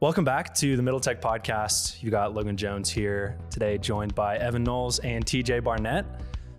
Welcome back to the Middle Tech Podcast. You got Logan Jones here today, joined by Evan Knowles and TJ Barnett.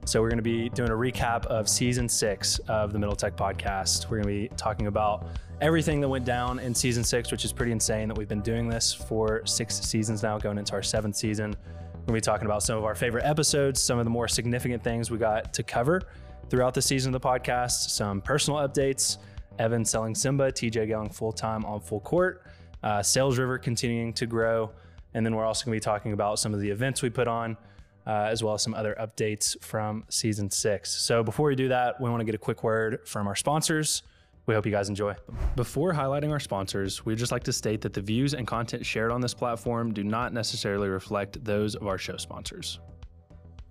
So, we're going to be doing a recap of season six of the Middle Tech Podcast. We're going to be talking about everything that went down in season six, which is pretty insane that we've been doing this for six seasons now, going into our seventh season. We're going to be talking about some of our favorite episodes, some of the more significant things we got to cover throughout the season of the podcast, some personal updates, Evan selling Symba, TJ going full time on full court uh, SalesRiver continuing to grow. And then we're also going to be talking about some of the events we put on, uh, as well as some other updates from season six. So before we do that, we want to get a quick word from our sponsors. We hope you guys enjoy. Before highlighting our sponsors, we'd just like to state that the views and content shared on this platform do not necessarily reflect those of our show sponsors.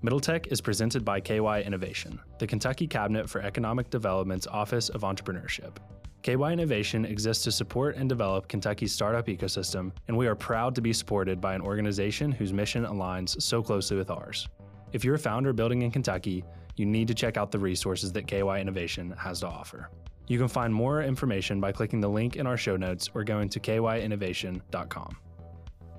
Middle Tech is presented by KY Innovation, the Kentucky Cabinet for Economic Development's Office of Entrepreneurship. KY Innovation exists to support and develop Kentucky's startup ecosystem, and we are proud to be supported by an organization whose mission aligns so closely with ours. If you're a founder building in Kentucky, you need to check out the resources that KY Innovation has to offer. You can find more information by clicking the link in our show notes or going to kyinnovation.com.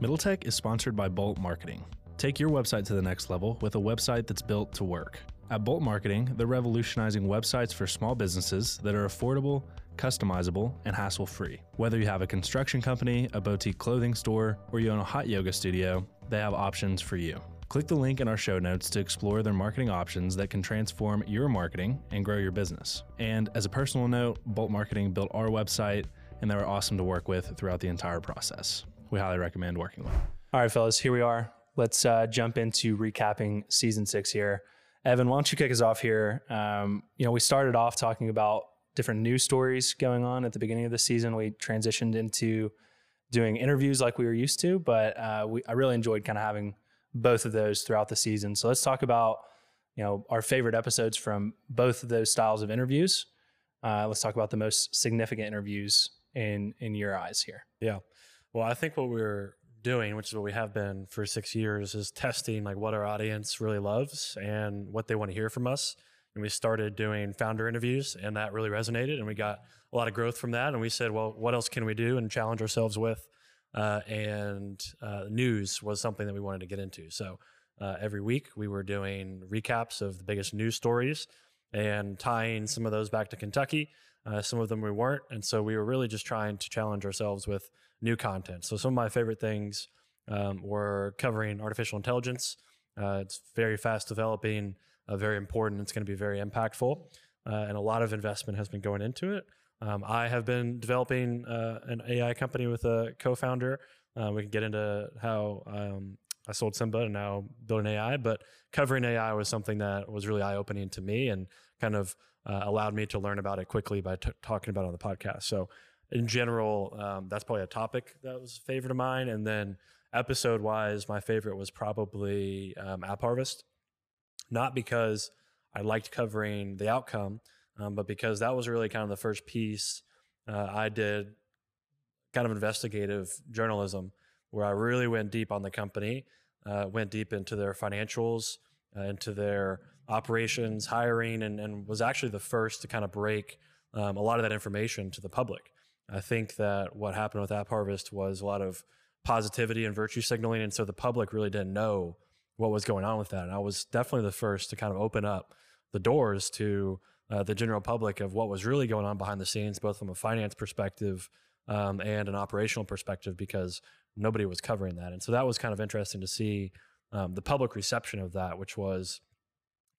Middle Tech is sponsored by Bolt Marketing. Take your website to the next level with a website that's built to work. At Bolt Marketing, they're revolutionizing websites for small businesses that are affordable, customizable, and hassle free. Whether you have a construction company, a boutique clothing store, or you own a hot yoga studio, they have options for you. Click the link in our show notes to explore their marketing options that can transform your marketing and grow your business. And as a personal note, Bolt Marketing built our website, and they were awesome to work with throughout the entire process. We highly recommend working with them. All right, fellas, here we are. Let's uh, jump into recapping season six here. Evan, why don't you kick us off here? Um, you know, we started off talking about different news stories going on at the beginning of the season. We transitioned into doing interviews like we were used to, but uh, we, I really enjoyed kind of having both of those throughout the season. So let's talk about you know our favorite episodes from both of those styles of interviews. Uh, let's talk about the most significant interviews in in your eyes here. Yeah, well, I think what we we're doing, which is what we have been for six years, is testing like what our audience really loves and what they want to hear from us. And we started doing founder interviews, and that really resonated, and we got a lot of growth from that. And we said, well, what else can we do and challenge ourselves with? Uh, and uh, news was something that we wanted to get into. So uh, every week we were doing recaps of the biggest news stories and tying some of those back to Kentucky. Uh, some of them we weren't, and so we were really just trying to challenge ourselves with new content. So some of my favorite things um, were covering artificial intelligence. Uh, it's very fast developing, uh, very important. It's going to be very impactful, uh, and a lot of investment has been going into it. Um, I have been developing uh, an AI company with a co-founder. Uh, we can get into how um, I sold Symba and now build an AI, but covering AI was something that was really eye-opening to me and kind of uh, allowed me to learn about it quickly by t- talking about it on the podcast. So in general, um, that's probably a topic that was a favorite of mine. And then episode wise, my favorite was probably um, AppHarvest, not because I liked covering the outcome, um, but because that was really kind of the first piece uh, I did kind of investigative journalism where I really went deep on the company, uh, went deep into their financials, uh, into their operations, hiring, and, and was actually the first to kind of break um, a lot of that information to the public. I think that what happened with AppHarvest was a lot of positivity and virtue signaling. And so the public really didn't know what was going on with that. And I was definitely the first to kind of open up the doors to uh, the general public of what was really going on behind the scenes, both from a finance perspective um, and an operational perspective, because nobody was covering that. And so that was kind of interesting to see um, the public reception of that, which was,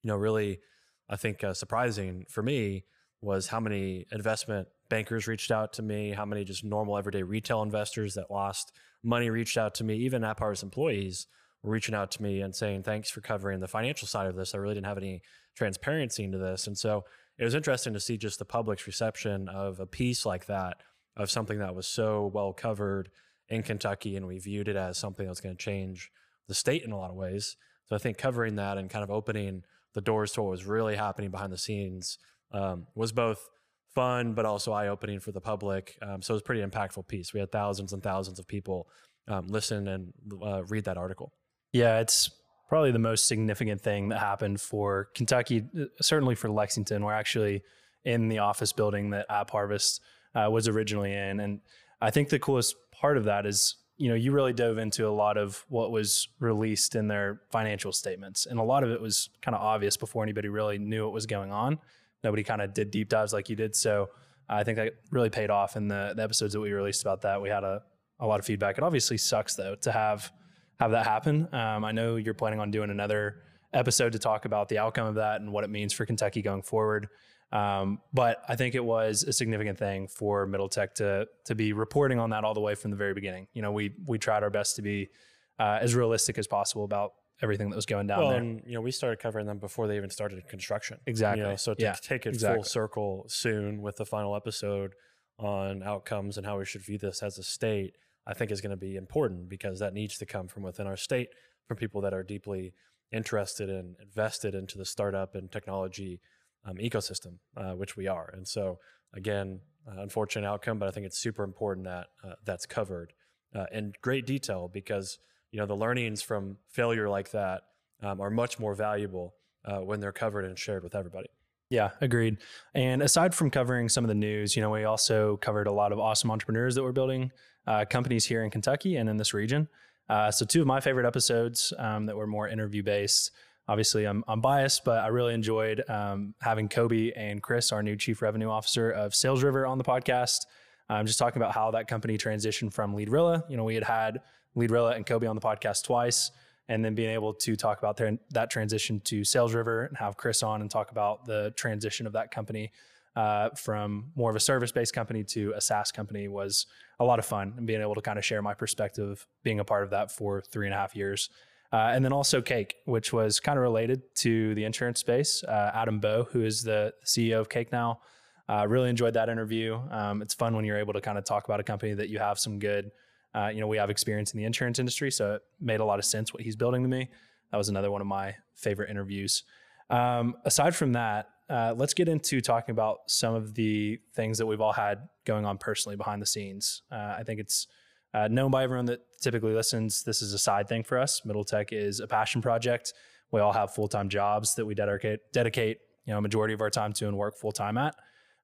you know, really, I think, uh, surprising for me was how many investment bankers reached out to me, how many just normal everyday retail investors that lost money reached out to me, even AppHarvest employees reaching out to me and saying, thanks for covering the financial side of this. I really didn't have any transparency into this. And so it was interesting to see just the public's reception of a piece like that, of something that was so well covered in Kentucky. And we viewed it as something that was going to change the state in a lot of ways. So I think covering that and kind of opening the doors to what was really happening behind the scenes um, was both fun, but also eye opening for the public. Um, so it was a pretty impactful piece. We had thousands and thousands of people um, listen and uh, read that article. Yeah, it's probably the most significant thing that happened for Kentucky, uh, certainly for Lexington. We're actually in the office building that AppHarvest uh, was originally in. And I think the coolest part of that is you know you really dove into a lot of what was released in their financial statements, and a lot of it was kind of obvious before anybody really knew what was going on. Nobody kind of did deep dives like you did, so I think that really paid off in the, the episodes that we released about that. We had a, a lot of feedback. It obviously sucks though to have have that happen. Um, I know you're planning on doing another episode to talk about the outcome of that and what it means for Kentucky going forward. Um, but I think it was a significant thing for Middle Tech to to be reporting on that all the way from the very beginning. You know, we we tried our best to be uh, as realistic as possible about everything that was going down well, there. and you know, we started covering them before they even started construction. Exactly. You know, so to Yeah, take it exactly. full circle soon with the final episode on outcomes and how we should view this as a state, I think is going to be important because that needs to come from within our state, from people that are deeply interested and invested into the startup and technology um, ecosystem, uh, which we are. And so, again, uh, unfortunate outcome, but I think it's super important that uh, that's covered uh, in great detail because you know the learnings from failure like that um, are much more valuable uh, when they're covered and shared with everybody. Yeah, agreed. And aside from covering some of the news, you know, we also covered a lot of awesome entrepreneurs that were building uh, companies here in Kentucky and in this region. Uh, so, two of my favorite episodes um, that were more interview based. Obviously, I'm, I'm biased, but I really enjoyed um, having Kobe and Chris, our new chief revenue officer of SalesRiver, on the podcast. Um, just talking about how that company transitioned from Leadrilla. You know, we had had Leadrilla and Kobe on the podcast twice, and then being able to talk about their, that transition to SalesRiver and have Chris on and talk about the transition of that company uh, from more of a service based company to a SaaS company was a lot of fun and being able to kind of share my perspective being a part of that for three and a half years. Uh, and then also Cake, which was kind of related to the insurance space. Uh, Adam Bow, who is the CEO of Cake now, uh, really enjoyed that interview. Um, it's fun when you're able to kind of talk about a company that you have some good, uh, you know, we have experience in the insurance industry, so it made a lot of sense what he's building to me. That was another one of my favorite interviews. Um, aside from that, uh, let's get into talking about some of the things that we've all had going on personally behind the scenes. Uh, I think it's uh, known by everyone that typically listens. This is a side thing for us. Middle Tech is a passion project. We all have full time jobs that we dedicate dedicate you know a majority of our time to and work full time at.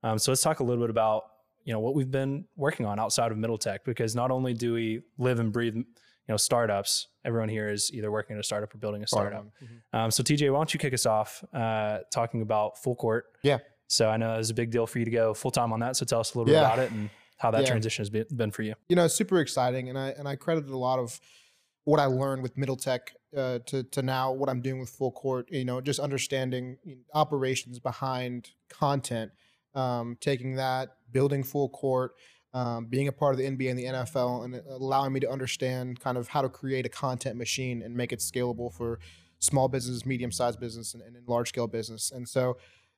Um, so let's talk a little bit about you know what we've been working on outside of Middle Tech because not only do we live and breathe you know startups, everyone here is either working at a startup or building a startup. Um, so TJ, why don't you kick us off uh, talking about Full Court? Yeah. So I know it was a big deal for you to go full time on that. So tell us a little bit about it and how that Yeah. transition has been, for you. you know, super exciting, and I and I credited a lot of what I learned with Middle Tech uh, to to now what I'm doing with Full Court. You know, just understanding operations behind content, um, taking that, building Full Court, um, being a part of the NBA and the NFL, and allowing me to understand kind of how to create a content machine and make it scalable for small business, medium sized business, and, and large scale business. And so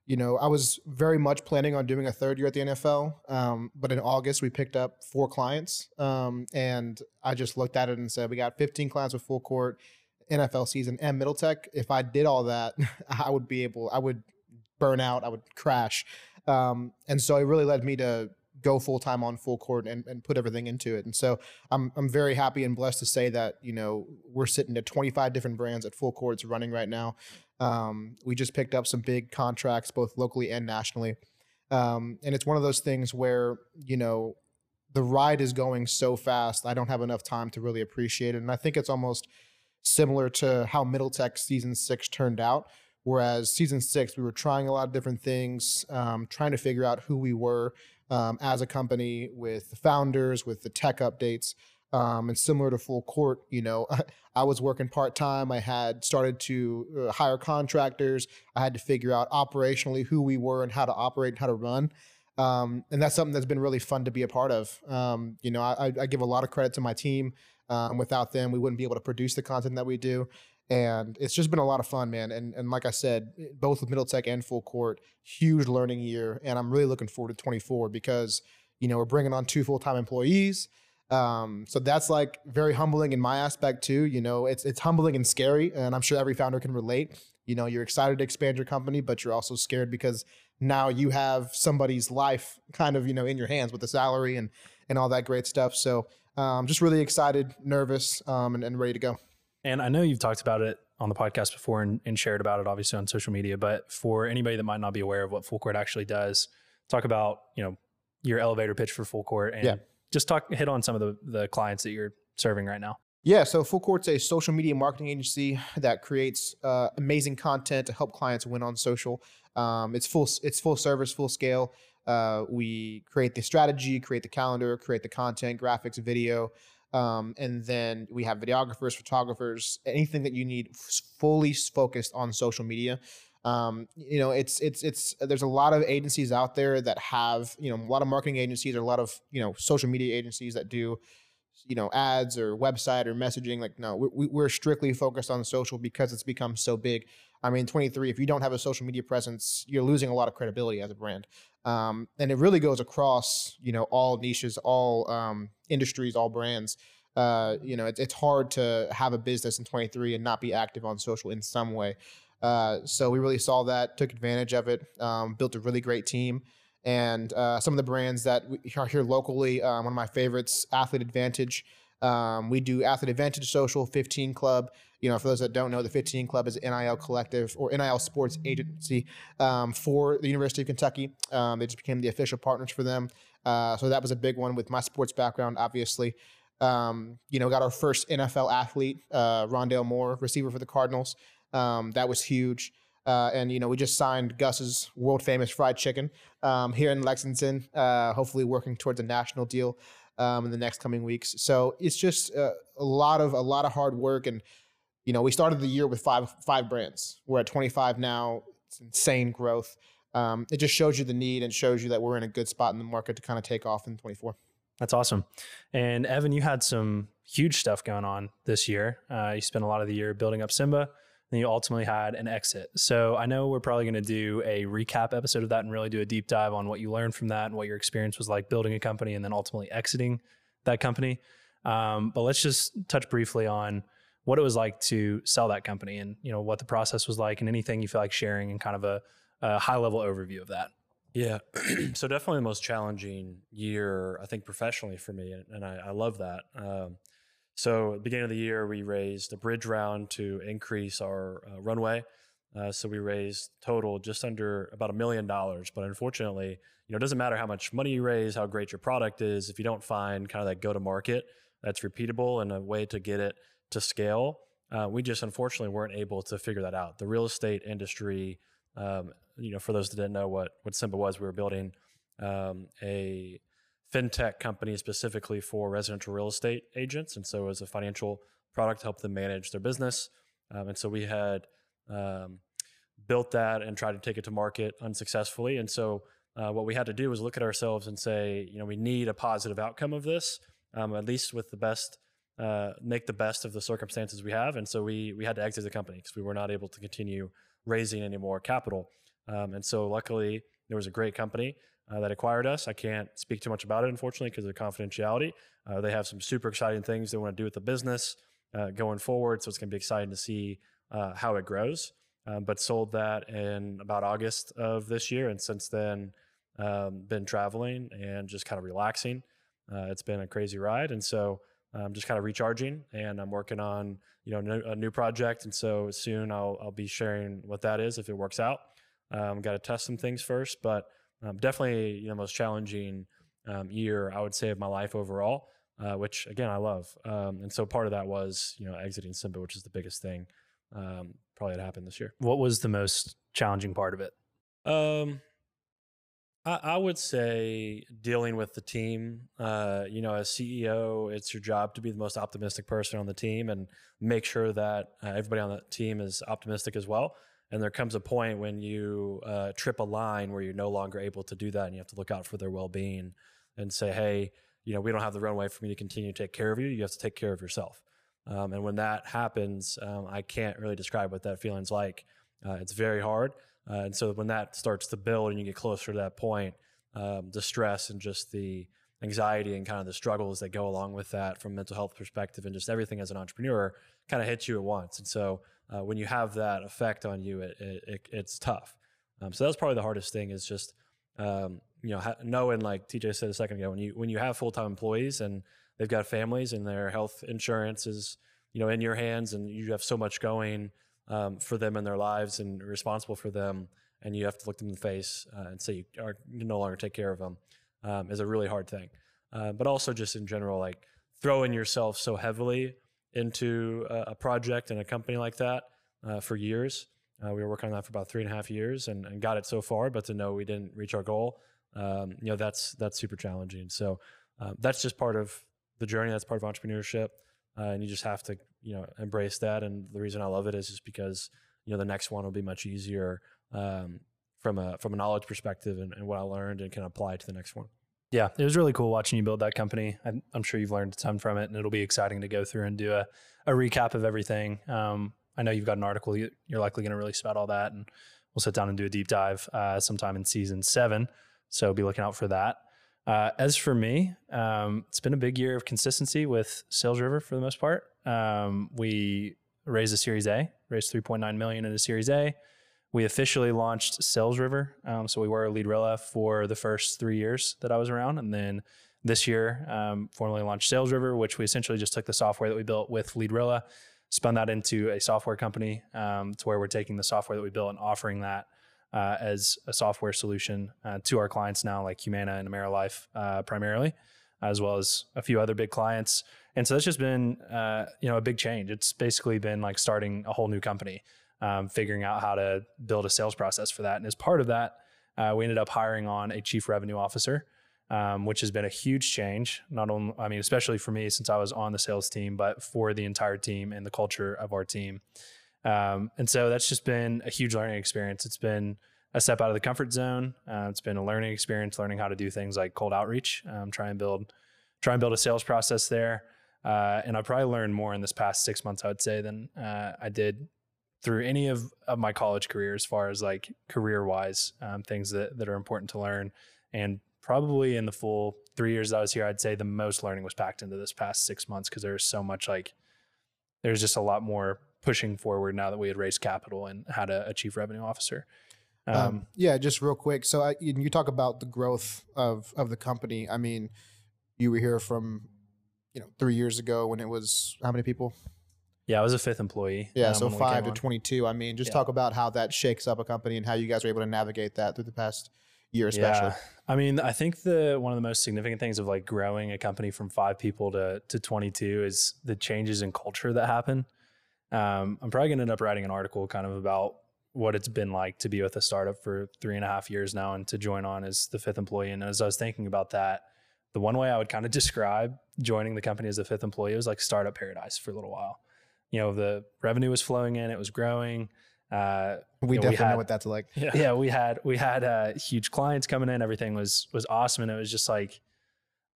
you know, I was very much planning on doing a third year at the NFL, um, but in August we picked up four clients, um, and I just looked at it and said, we got 15 clients with full court, NFL season, and Middle Tech. If I did all that, I would be able, I would burn out, I would crash, um, and so it really led me to go full time on full court and, and put everything into it. And so I'm I'm very happy and blessed to say that you know we're sitting at 25 different brands at full court. It's running right now. Um, we just picked up some big contracts, both locally and nationally. Um, and it's one of those things where, you know, the ride is going so fast, I don't have enough time to really appreciate it. And I think it's almost similar to how Middle Tech season six turned out. Whereas season six, we were trying a lot of different things, um, trying to figure out who we were um, as a company with the founders, with the tech updates. Um, and similar to full court, you know, I was working part time. I had started to uh, hire contractors. I had to figure out operationally who we were and how to operate and how to run. Um, and that's something that's been really fun to be a part of. Um, you know, I, I give a lot of credit to my team. Um, without them, we wouldn't be able to produce the content that we do. And it's just been a lot of fun, man. And and like I said, both with Middle Tech and Full Court, huge learning year. And I'm really looking forward to 24 because you know we're bringing on two full time employees. Um, so that's like very humbling in my aspect too. You know, it's it's humbling and scary, and I'm sure every founder can relate. You know, you're excited to expand your company, but you're also scared because now you have somebody's life kind of you know in your hands with the salary and and all that great stuff. So um, just really excited, nervous, um, and, and ready to go. And I know you've talked about it on the podcast before and, and shared about it obviously on social media, but for anybody that might not be aware of what Full Court actually does, talk about, you know, your elevator pitch for Full Court and Yeah. just talk hit on some of the the clients that you're serving right now. Yeah, so Full Court's a social media marketing agency that creates uh, amazing content to help clients win on social. Um, it's full it's full service, full scale. Uh, we create the strategy, create the calendar, create the content, graphics, video, um, and then we have videographers, photographers, anything that you need fully focused on social media. Um, you know, it's it's it's there's a lot of agencies out there that have you know a lot of marketing agencies or a lot of you know social media agencies that do you know ads or website or messaging. Like no we, we're strictly focused on social because it's become so big. I mean 23 if you don't have a social media presence you're losing a lot of credibility as a brand um, and it really goes across you know all niches all um, industries all brands uh, you know it's, it's hard to have a business in 23 and not be active on social in some way uh, so we really saw that took advantage of it um, built a really great team and uh, some of the brands that are here locally. Um, one of my favorites, Athlete Advantage. Um, we do Athlete Advantage Social, 15 Club. You know, for those that don't know, the 15 Club is NIL collective or NIL sports agency um, for the University of Kentucky. Um, they just became the official partners for them. Uh, so that was a big one with my sports background, obviously. Um, you know, got our first NFL athlete, uh, Rondale Moore, receiver for the Cardinals. Um, that was huge. Uh, and you know, we just signed Gus's world famous fried chicken um, here in Lexington. Uh, hopefully, working towards a national deal um, in the next coming weeks. So it's just uh, a lot of a lot of hard work, and you know, we started the year with five five brands. We're at 25 now. It's insane growth. Um, it just shows you the need and shows you that we're in a good spot in the market to kind of take off in 24. That's awesome. And Evan, you had some huge stuff going on this year. Uh, you spent a lot of the year building up Symba then you ultimately had an exit. So I know we're probably going to do a recap episode of that and really do a deep dive on what you learned from that and what your experience was like building a company and then ultimately exiting that company. Um, but let's just touch briefly on what it was like to sell that company and you know what the process was like and anything you feel like sharing and kind of a, a high level overview of that. Yeah. so definitely the most challenging year, I think, professionally for me. And, I, I, love that. Um, so, at the beginning of the year, we raised a bridge round to increase our uh, runway. Uh, so we raised total just under about a million dollars. But unfortunately, you know, it doesn't matter how much money you raise, how great your product is, if you don't find kind of that go to market that's repeatable and a way to get it to scale. Uh, we just unfortunately weren't able to figure that out. The real estate industry, um, you know, for those that didn't know what what Symba was, we were building um, a fintech company specifically for residential real estate agents. And so, as a financial product, to help them manage their business. Um, and so, we had um, built that and tried to take it to market unsuccessfully. And so, uh, what we had to do was look at ourselves and say, you know, we need a positive outcome of this, um, at least with the best, uh, make the best of the circumstances we have. And so, we we had to exit the company because we were not able to continue raising any more capital. Um, and so, luckily, there was a great company uh, that acquired us. I can't speak too much about it, unfortunately, because of confidentiality. Uh, they have some super exciting things they want to do with the business uh, going forward. So it's going to be exciting to see uh, how it grows. Um, but sold that in about August of this year. And since then, um, been traveling and just kind of relaxing. Uh, it's been a crazy ride. And so I'm just kind of recharging and I'm working on, you know, a new project. And so soon I'll, I'll be sharing what that is if it works out. Um, got to test some things first, but um, definitely you know the most challenging um, year I would say of my life overall, uh, which again I love. Um, and so part of that was you know exiting Symba, which is the biggest thing um, probably that happened this year. What was the most challenging part of it? Um, I, I would say dealing with the team. Uh, you know, as CEO, it's your job to be the most optimistic person on the team and make sure that uh, everybody on the team is optimistic as well. And there comes a point when you uh, trip a line where you're no longer able to do that, and you have to look out for their well-being and say, "Hey, you know, we don't have the runway for me to continue to take care of you. You have to take care of yourself." Um, and when that happens, um, I can't really describe what that feeling's like. Uh, it's very hard, uh, and so when that starts to build and you get closer to that point, um, the stress and just the anxiety and kind of the struggles that go along with that from mental health perspective and just everything as an entrepreneur kind of hits you at once. And so uh, when you have that effect on you, it, it, it it's tough. Um, so that's probably the hardest thing is just um, you know ha- knowing like TJ said a second ago when you when you have full time employees and they've got families and their health insurance is you know in your hands and you have so much going um, for them in their lives and responsible for them and you have to look them in the face uh, and say you are you no longer take care of them um, is a really hard thing. uh, but also just in general, like throwing yourself so heavily into a, project and a company like that uh, for years. Uh, we were working on that for about three and a half years and, and, got it so far, but to know we didn't reach our goal, um, you know, that's that's super challenging. So um, that's just part of the journey. That's part of entrepreneurship, uh, and you just have to you know embrace that. And the reason I love it is just because you know the next one will be much easier um, from a from a knowledge perspective and, and, what I learned and can apply to the next one. Yeah, it was really cool watching you build that company. I'm, I'm sure you've learned a ton from it, and it'll be exciting to go through and do a, a recap of everything. Um, I know you've got an article. You're likely going to release about all that, and we'll sit down and do a deep dive uh, sometime in season seven. So be looking out for that. Uh, as for me, um, it's been a big year of consistency with SalesRiver for the most part. Um, we raised a Series A, raised 3.9 million in a Series A. We officially launched SalesRiver, um, so we were a Leadrilla for the first three years that I was around, and then this year um, formally launched SalesRiver, which we essentially just took the software that we built with Leadrilla, spun that into a software company um, to where we're taking the software that we built and offering that uh, as a software solution uh, to our clients now, like Humana and AmeriLife uh, primarily, as well as a few other big clients. And so that's just been, uh, you know, a big change. It's basically been like starting a whole new company, um, figuring out how to build a sales process for that. And as part of that, uh, we ended up hiring on a chief revenue officer. Um, which has been a huge change. Not only, I mean, especially for me since I was on the sales team, but for the entire team and the culture of our team. Um, and so that's just been a huge learning experience. It's been a step out of the comfort zone. Uh, it's been a learning experience, learning how to do things like cold outreach, um, try and build, try and build a sales process there. Uh, and I probably learned more in this past six months, I would say, than uh, I did through any of, of my college career, as far as like career wise, um, things that, that are important to learn. And probably in the full three years that I was here, I'd say the most learning was packed into this past six months because there's so much like, there's just a lot more pushing forward now that we had raised capital and had a, a chief revenue officer. Um, um, yeah, just real quick. So I, you talk about the growth of of the company. I mean, you were here from you know three years ago when it was how many people? Yeah, I was a fifth employee. Yeah, um, so five to twenty two. I mean, just yeah. talk about how that shakes up a company and how you guys were able to navigate that through the past year, especially. Yeah. I mean, I think the one of the most significant things of like growing a company from five people to to twenty two is the changes in culture that happen. Um, I'm probably going to end up writing an article kind of about what it's been like to be with a startup for three and a half years now and to join on as the fifth employee. And as I was thinking about that, the one way I would kind of describe joining the company as a fifth employee was like startup paradise for a little while. You know, the revenue was flowing in, it was growing. Uh, we you know, definitely we had, know what that's like. Yeah, yeah we had we had uh, huge clients coming in. Everything was was awesome, and it was just like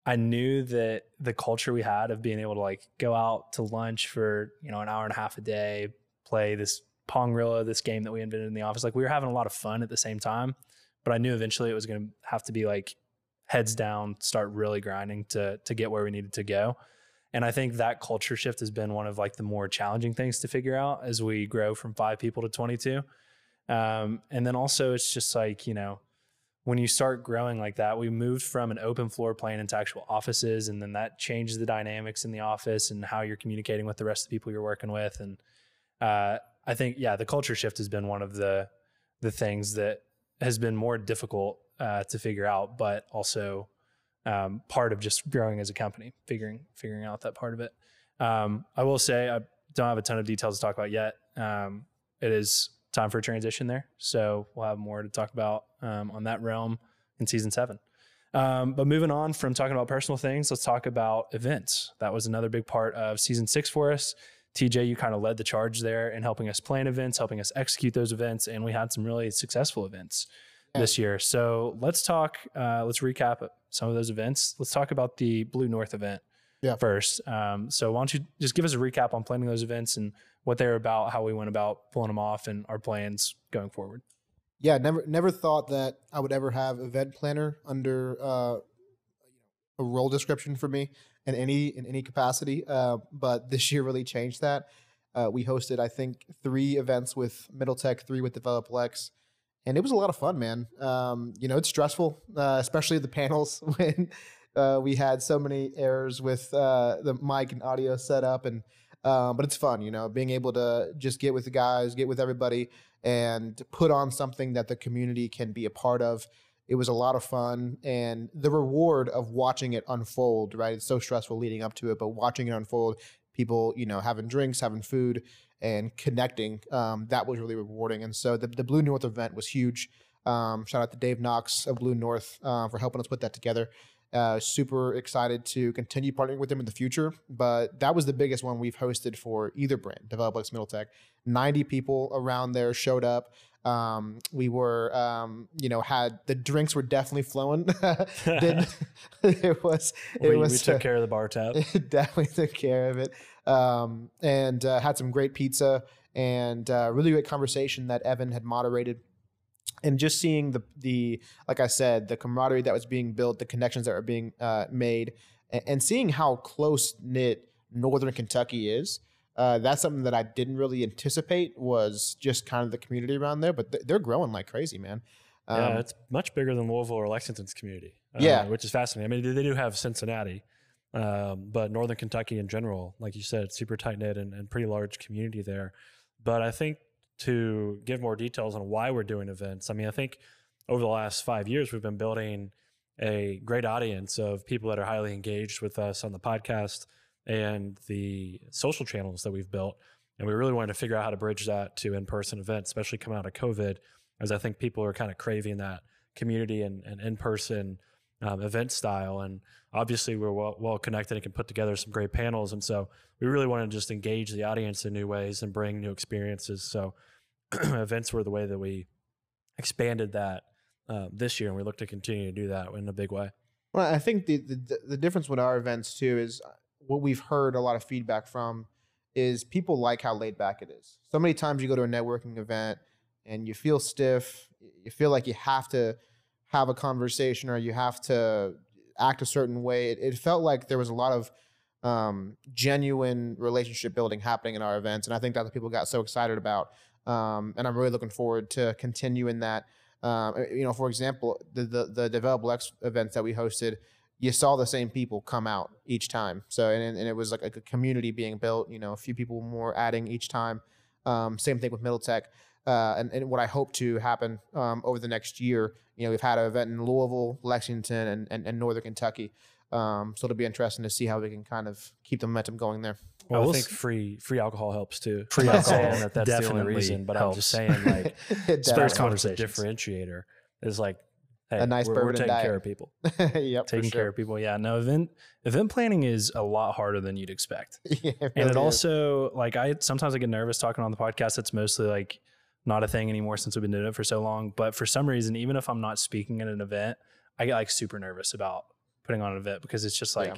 I knew that the culture we had of being able to like go out to lunch for, you know, an hour and a half a day, play this Pongrilla, this game that we invented in the office, like we were having a lot of fun at the same time. But I knew eventually it was going to have to be like heads down, start really grinding to to get where we needed to go. And I think that culture shift has been one of like the more challenging things to figure out as we grow from five people to 22. Um, and then also it's just like, you know, when you start growing like that, we moved from an open floor plan into actual offices, and then that changes the dynamics in the office and how you're communicating with the rest of the people you're working with. And uh, I think, yeah, the culture shift has been one of the the things that has been more difficult uh, to figure out, but also um, part of just growing as a company, figuring figuring out that part of it. Um, I will say I don't have a ton of details to talk about yet. Um, it is time for a transition there. So we'll have more to talk about um, on that realm in season seven. Um, but moving on from talking about personal things, let's talk about events. That was another big part of season six for us. TJ, you kind of led the charge there in helping us plan events, helping us execute those events, and we had some really successful events yeah. this year. So let's talk. Uh, let's recap some of those events. Let's talk about the Blue North event yeah. first. Um, so why don't you just give us a recap on planning those events and what they're about, how we went about pulling them off, and our plans going forward. Yeah, never never thought that I would ever have event planner under uh, a role description for me in any in any capacity. Uh, but this year really changed that. Uh, we hosted, I think, three events with Middle Tech, three with Develop Lex, and it was a lot of fun, man. Um, you know, it's stressful, uh, especially the panels when uh, we had so many errors with uh, the mic and audio setup and um, but it's fun, you know, being able to just get with the guys, get with everybody, and put on something that the community can be a part of it was a lot of fun, and the reward of watching it unfold. Right, it's so stressful leading up to it, but watching it unfold, people, you know, having drinks, having food, and connecting, um, that was really rewarding. And so the the Blue North event was huge. Um, shout out to Dave Knox of Blue North uh, for helping us put that together. Uh, super excited to continue partnering with them in the future. But that was the biggest one we've hosted for either brand, Develop Lex Middle Tech. 90 people around there showed up. Um, we were, um, you know, had the drinks were definitely flowing. Did, it was, it we, was, we took care of the bar tab. definitely took care of it. Um, and uh, had some great pizza and uh, really great conversation that Evan had moderated and just seeing the the like I said, the camaraderie that was being built, the connections that were being uh, made, and, and, seeing how close knit Northern Kentucky is. Uh, that's something that I didn't really anticipate was just kind of the community around there, but th- they're growing like crazy, man. Um, yeah, it's much bigger than Louisville or Lexington's community. Uh, yeah, which is fascinating. I mean, they do have Cincinnati, um, but Northern Kentucky in general, like you said, super tight knit and, and pretty large community there. But I think to give more details on why we're doing events. I mean, I think over the last five years, we've been building a great audience of people that are highly engaged with us on the podcast and the social channels that we've built. And we really wanted to figure out how to bridge that to in person events, especially coming out of COVID, as I think people are kind of craving that community and, and in person um, event style. And obviously, we're well, well connected and can put together some great panels. And so we really want to just engage the audience in new ways and bring new experiences. So events were the way that we expanded that uh, this year, and we look to continue to do that in a big way. Well, I think the, the the difference with our events too is what we've heard a lot of feedback from is people like how laid back it is. So many times you go to a networking event and you feel stiff, you feel like you have to have a conversation or you have to act a certain way. It, it felt like there was a lot of um, genuine relationship building happening in our events, and I think that's what people got so excited about. Um, and I'm really looking forward to continuing that. Um, you know, for example, the the, the Develop Lex events that we hosted, you saw the same people come out each time. So and, and it was like a community being built. You know, a few people more adding each time. Um, same thing with Middle Tech. Uh, and, and, what I hope to happen um, over the next year. You know, we've had an event in Louisville, Lexington, and, and, and Northern Kentucky. Um, so it'll be interesting to see how we can kind of keep the momentum going there. Well, I, I think free free alcohol helps too. Free alcohol that that's the only reason, but helps. I'm just saying like spurs conversation. Differentiator is like hey, a nice we're, we're taking diet. care of people. yep, taking sure. care of people. Yeah, no event event planning is a lot harder than you'd expect. yeah, it really and it is. also like I sometimes I get nervous talking on the podcast. It's mostly like not a thing anymore since we've been doing it for so long. But for some reason, even if I'm not speaking at an event, I get like super nervous about putting on an event because it's just like Yeah.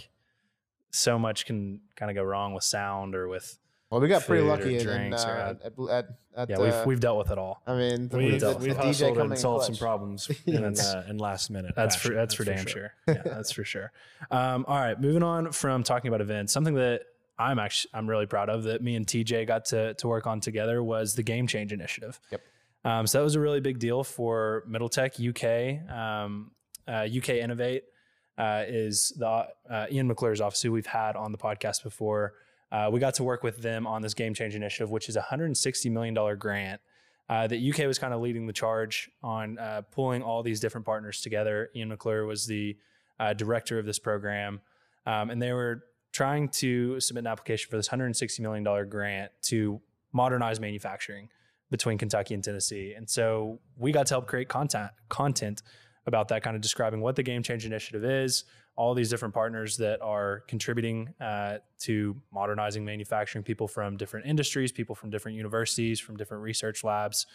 so much can kind of go wrong with sound or with well, we got pretty food or lucky in, drinks or uh, at, at, at, yeah uh, we've we've dealt with it all. I mean, the, we've, the, the, we've DJ hustled coming and in solved some problems in, uh, in last minute. That's for fashion, that's, for damn sure. Yeah, that's for sure. Um, all right, moving on from talking about events, something that I'm actually I'm really proud of that me and TJ got to to work on together was the Game Change Initiative. Yep. Um, so that was a really big deal for Middle Tech UK. Um, uh, UK Innovate uh, is the uh, Ian McClure's office who we've had on the podcast before. Uh, we got to work with them on this Game Change Initiative, which is a $160 million grant uh, that UK was kind of leading the charge on uh, pulling all these different partners together. Ian McClure was the uh, director of this program, um, and they were trying to submit an application for this $160 million grant to modernize manufacturing between Kentucky and Tennessee. And so we got to help create content content about that, kind of describing what the Game Change Initiative is, all these different partners that are contributing uh, to modernizing manufacturing, people from different industries, people from different universities, from different research labs.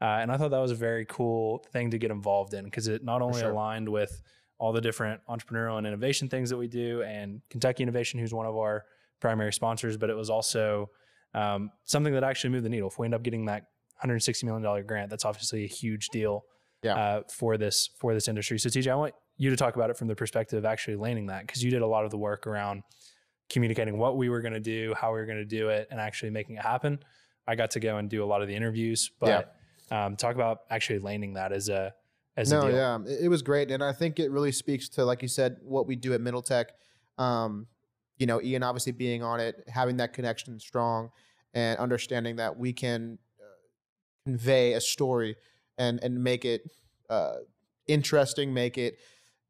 Uh, and I thought that was a very cool thing to get involved in because it not only sure. aligned with all the different entrepreneurial and innovation things that we do, and Kentucky Innovation, who's one of our primary sponsors, but it was also um, something that actually moved the needle. If we end up getting that 160 million dollar grant, that's obviously a huge deal Yeah. uh, for this for this industry. So TJ, I want you to talk about it from the perspective of actually landing that because you did a lot of the work around communicating what we were going to do, how we were going to do it, and actually making it happen. I got to go and do a lot of the interviews, but um, talk about actually landing that as a as no, a deal. yeah, it, it was great, and I think it really speaks to, like you said, what we do at Middle Tech. Um, you know, Ian obviously being on it, having that connection strong, and understanding that we can uh, convey a story and and make it uh, interesting, make it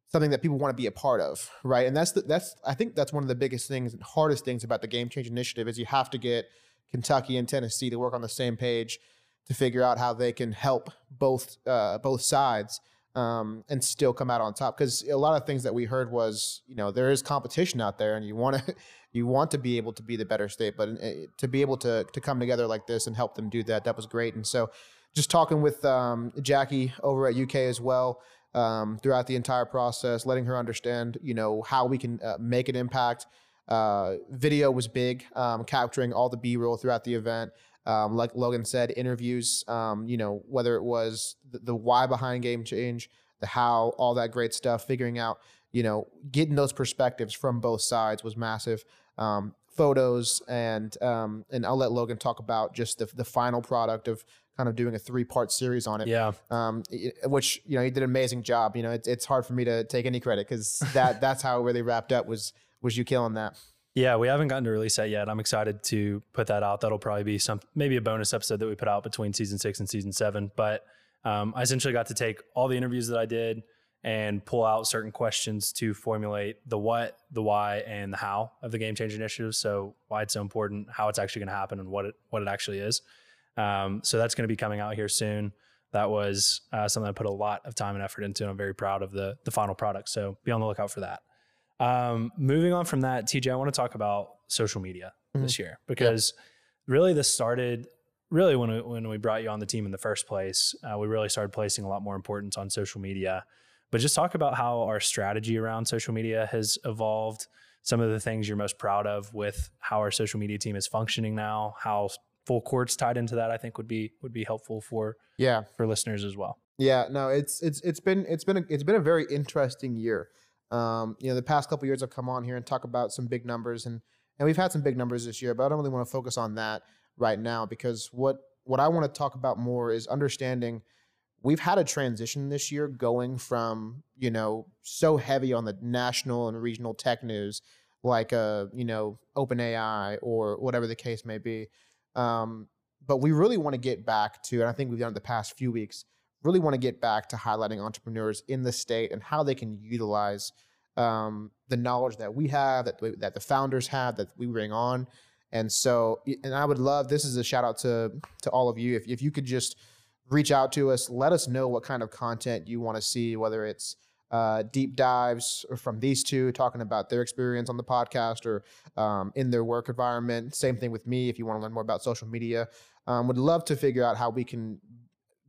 something that people want to be a part of, right? And that's the, that's I think that's one of the biggest things and hardest things about the Game Change Initiative is you have to get Kentucky and Tennessee to work on the same page to figure out how they can help both uh, both sides um, and still come out on top. Because a lot of things that we heard was, you know, there is competition out there, and you want to you want to be able to be the better state, but uh, to be able to to come together like this and help them do that, that was great. And so, just talking with um, Jackie over at UK as well um, throughout the entire process, letting her understand, you know, how we can uh, make an impact. Uh, video was big, um, capturing all the B-roll throughout the event. Um, like Logan said, interviews, um, you know, whether it was the, the, why behind game change, the how, all that great stuff, figuring out, you know, getting those perspectives from both sides was massive. Um, photos and um, and I'll let Logan talk about just the the final product of kind of doing a three part series on it. Yeah. Um, which you know he did an amazing job. You know, it's it's hard for me to take any credit because that that's how it really wrapped up was was you killing that. Yeah, we haven't gotten to release that yet. I'm excited to put that out. That'll probably be some maybe a bonus episode that we put out between season six and season seven. But um, I essentially got to take all the interviews that I did and pull out certain questions to formulate the what, the why, and the how of the game change initiative. So why it's so important, how it's actually going to happen, and what it what it actually is. Um, so that's going to be coming out here soon. That was uh, something I put a lot of time and effort into, and I'm very proud of the the final product. So be on the lookout for that. Um, moving on from that, TJ, I want to talk about social media mm-hmm. this year because yep. really this started really when we, when we brought you on the team in the first place. Uh, we really started placing a lot more importance on social media. But just talk about how our strategy around social media has evolved. Some of the things you're most proud of with how our social media team is functioning now, how full courts tied into that, I think would be would be helpful for yeah for listeners as well. Yeah, no, it's it's it's been it's been a, it's been a very interesting year. Um, you know, the past couple years I've come on here and talk about some big numbers and and we've had some big numbers this year, but I don't really want to focus on that right now because what what I want to talk about more is understanding we've had a transition this year going from, you know, so heavy on the national and regional tech news like uh, you know, OpenAI or whatever the case may be. Um, but we really want to get back to, and I think we've done the past few weeks, really want to get back to highlighting entrepreneurs in the state and how they can utilize um, the knowledge that we have, that that the founders have, that we bring on. And so, and I would love this is a shout out to to all of you. If if you could just reach out to us, let us know what kind of content you want to see, whether it's uh, deep dives from these two talking about their experience on the podcast or um, in their work environment. Same thing with me if you want to learn more about social media. Um, would love to figure out how we can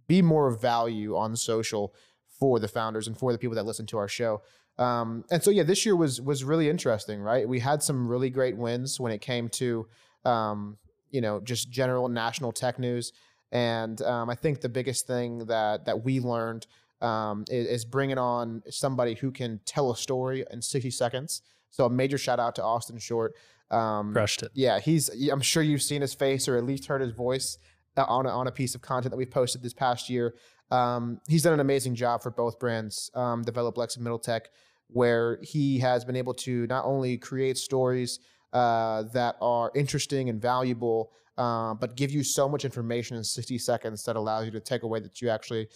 be more of value on social for the founders and for the people that listen to our show. Um, and so yeah, this year was was really interesting, right? We had some really great wins when it came to um, you know just general national tech news, and um, I think the biggest thing that that we learned um, is, is, bringing on somebody who can tell a story in sixty seconds. So a major shout out to Austin Short. Um, Crushed it. Yeah, he's. I'm sure you've seen his face or at least heard his voice uh, on a, on a piece of content that we've posted this past year. Um, he's done an amazing job for both brands, um, Develop Lex and Middle Tech, where he has been able to not only create stories uh, that are interesting and valuable, uh, but give you so much information in 60 seconds that allows you to take away that you actually,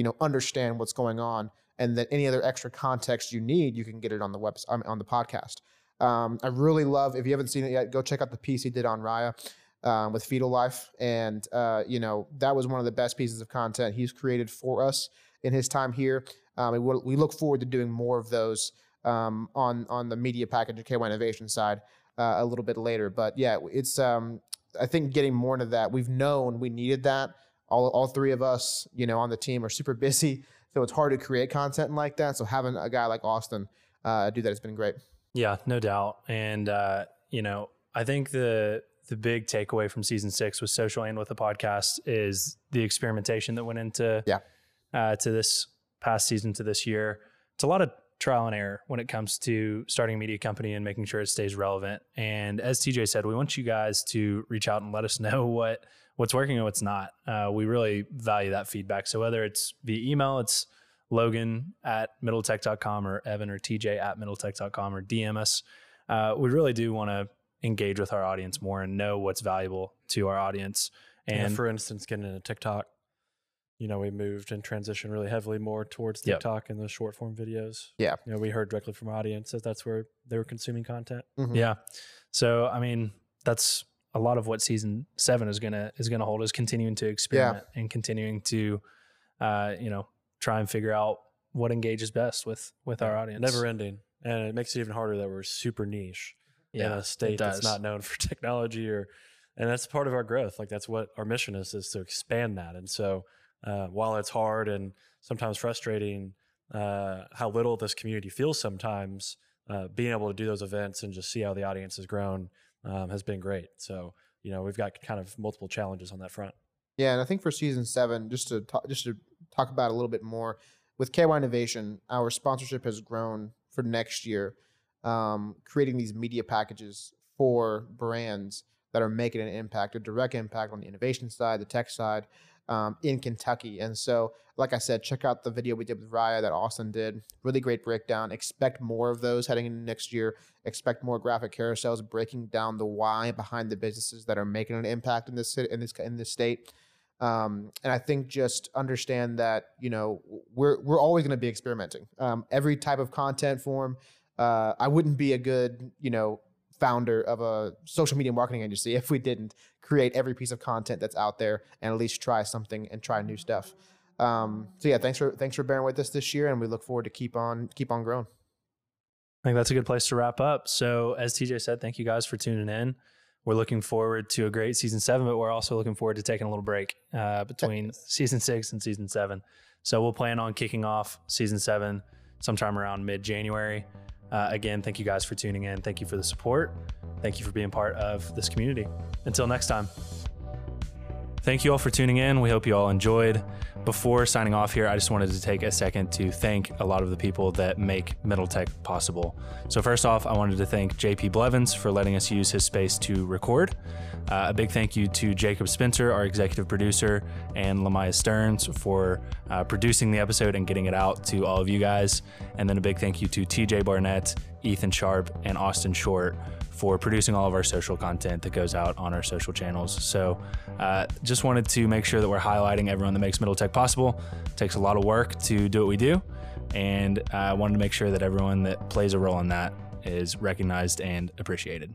you know, understand what's going on, and that any other extra context you need, you can get it on the web on the podcast. Um, I really love. If you haven't seen it yet, go check out the piece he did on Raya um, with Fetal Life, and uh, you know that was one of the best pieces of content he's created for us in his time here. Um, we, we look forward to doing more of those um, on on the media package and KY Innovation side uh, a little bit later. But yeah, it's um, I think getting more into that. We've known we needed that. All all three of us, you know, on the team are super busy, so it's hard to create content like that. So having a guy like Austin uh, do that has been great. Yeah, no doubt. And uh, you know, I think the the big takeaway from season six with social and with the podcast is the experimentation that went into yeah uh, to this past season to this year. It's a lot of trial and error when it comes to starting a media company and making sure it stays relevant. And as TJ said, we want you guys to reach out and let us know what what's working and what's not. Uh, we really value that feedback. So whether it's via email, it's Logan at middletech.com or Evan or TJ at middletech.com or DM us. Uh, we really do want to engage with our audience more and know what's valuable to our audience. And yeah, for instance, getting into TikTok. you know, we moved and transitioned really heavily more towards Yep. TikTok and those short form videos. Yeah. You know, we heard directly from our audience that that's where they were consuming content. Mhm. Yeah. So I mean, that's a lot of what season seven is gonna is gonna hold is continuing to experiment and continuing to, uh, you know, try and figure out what engages best with with our audience. Never ending. And it makes it even harder that we're super niche in a state that's not known for technology or and that's part of our growth. Like that's what our mission is is to expand that. And so uh, while it's hard and sometimes frustrating, uh, how little this community feels sometimes, uh, being able to do those events and just see how the audience has grown um, has been great. So, you know, we've got kind of multiple challenges on that front. Yeah, and I think for season seven, just to talk, just to talk about a little bit more with KY Innovation, our sponsorship has grown for next year, um, creating these media packages for brands that are making an impact, a direct impact on the innovation side, the tech side, um, in Kentucky. And so, like I said, check out the video we did with Raya that Austin did. Really great breakdown. Expect more of those heading into next year. Expect more graphic carousels breaking down the why behind the businesses that are making an impact in this city, in this in this state. Um, and I think just understand that you know we're we're always going to be experimenting. Um, every type of content form. Uh, I wouldn't be a good you know founder of a social media marketing agency if we didn't create every piece of content that's out there and at least try something and try new stuff. Um, so yeah, thanks for thanks for bearing with us this year, and we look forward to keep on keep on growing. I think that's a good place to wrap up. So, as TJ said, thank you guys for tuning in. We're looking forward to a great season seven, but we're also looking forward to taking a little break uh, between season six and season seven. So, we'll plan on kicking off season seven sometime around mid January. Uh, again, thank you guys for tuning in. Thank you for the support. Thank you for being part of this community. Until next time. Thank you all for tuning in. We hope you all enjoyed. Before signing off here, I just wanted to take a second to thank a lot of the people that make Middle Tech possible. So, first off, I wanted to thank JP Blevins for letting us use his space to record. Uh, a big thank you to Jacob Spencer, our executive producer, and Lamaya Stearns for uh, producing the episode and getting it out to all of you guys. And then a big thank you to TJ Barnett, Ethan Sharp, and Austin Short for producing all of our social content that goes out on our social channels. So, uh, just wanted to make sure that we're highlighting everyone that makes Middle Tech possible. It takes a lot of work to do what we do, and I wanted to make sure that everyone that plays a role in that is recognized and appreciated.